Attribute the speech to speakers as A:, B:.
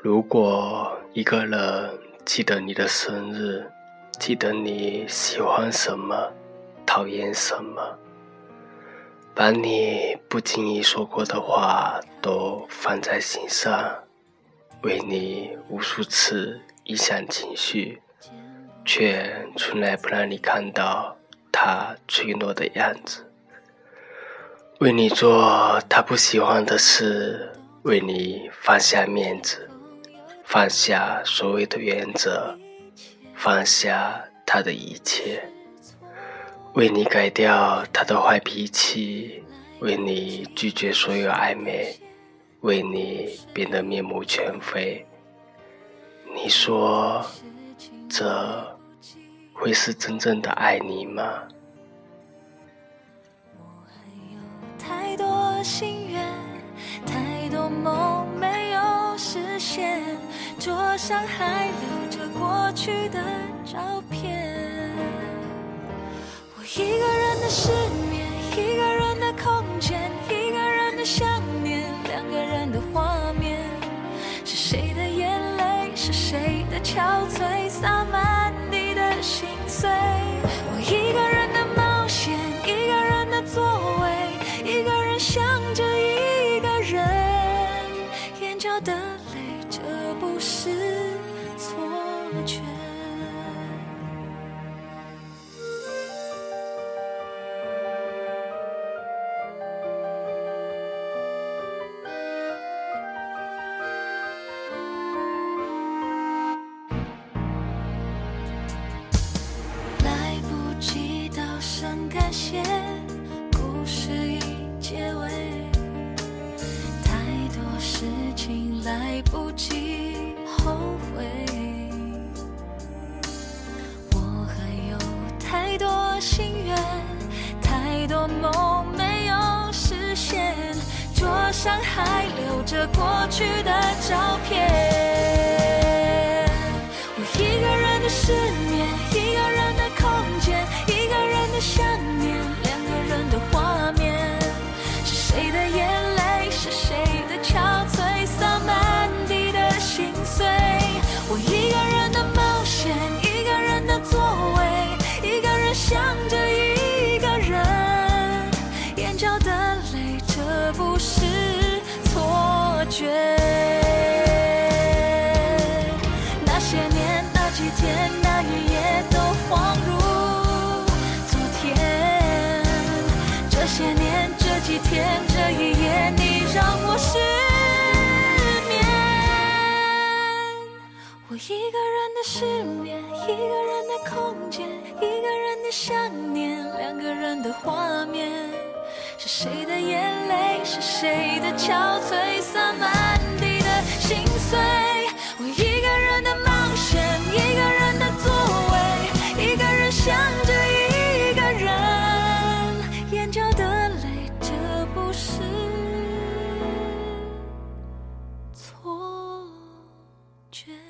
A: 如果一个人记得你的生日，记得你喜欢什么，讨厌什么，把你不经意说过的话都放在心上，为你无数次影响情绪，却从来不让你看到他脆弱的样子。为你做他不喜欢的事，为你放下面子，放下所谓的原则，放下他的一切，为你改掉他的坏脾气，为你拒绝所有暧昧，为你变得面目全非。你说，这会是真正的爱你吗？
B: 心愿，太多梦没有实现，桌上还留着过去的照片。我一个人的失眠，一个人的空间，一个人的想念，两个人的画面。是谁的眼泪？是谁的憔悴？洒满地的心碎。我一个人的冒险，一个人的座位。一个人想着一个人，眼角的泪，这不是错觉。来不及道声感谢。故事已结尾，太多事情来不及后悔。我还有太多心愿，太多梦没有实现，桌上还留着过去的照片。我一个人的失眠，天，这一夜你让我失眠。我。一个人的失眠，一个人的空间，一个人的想念，两个人的画面。是谁的眼泪，是谁的憔悴，洒满。却。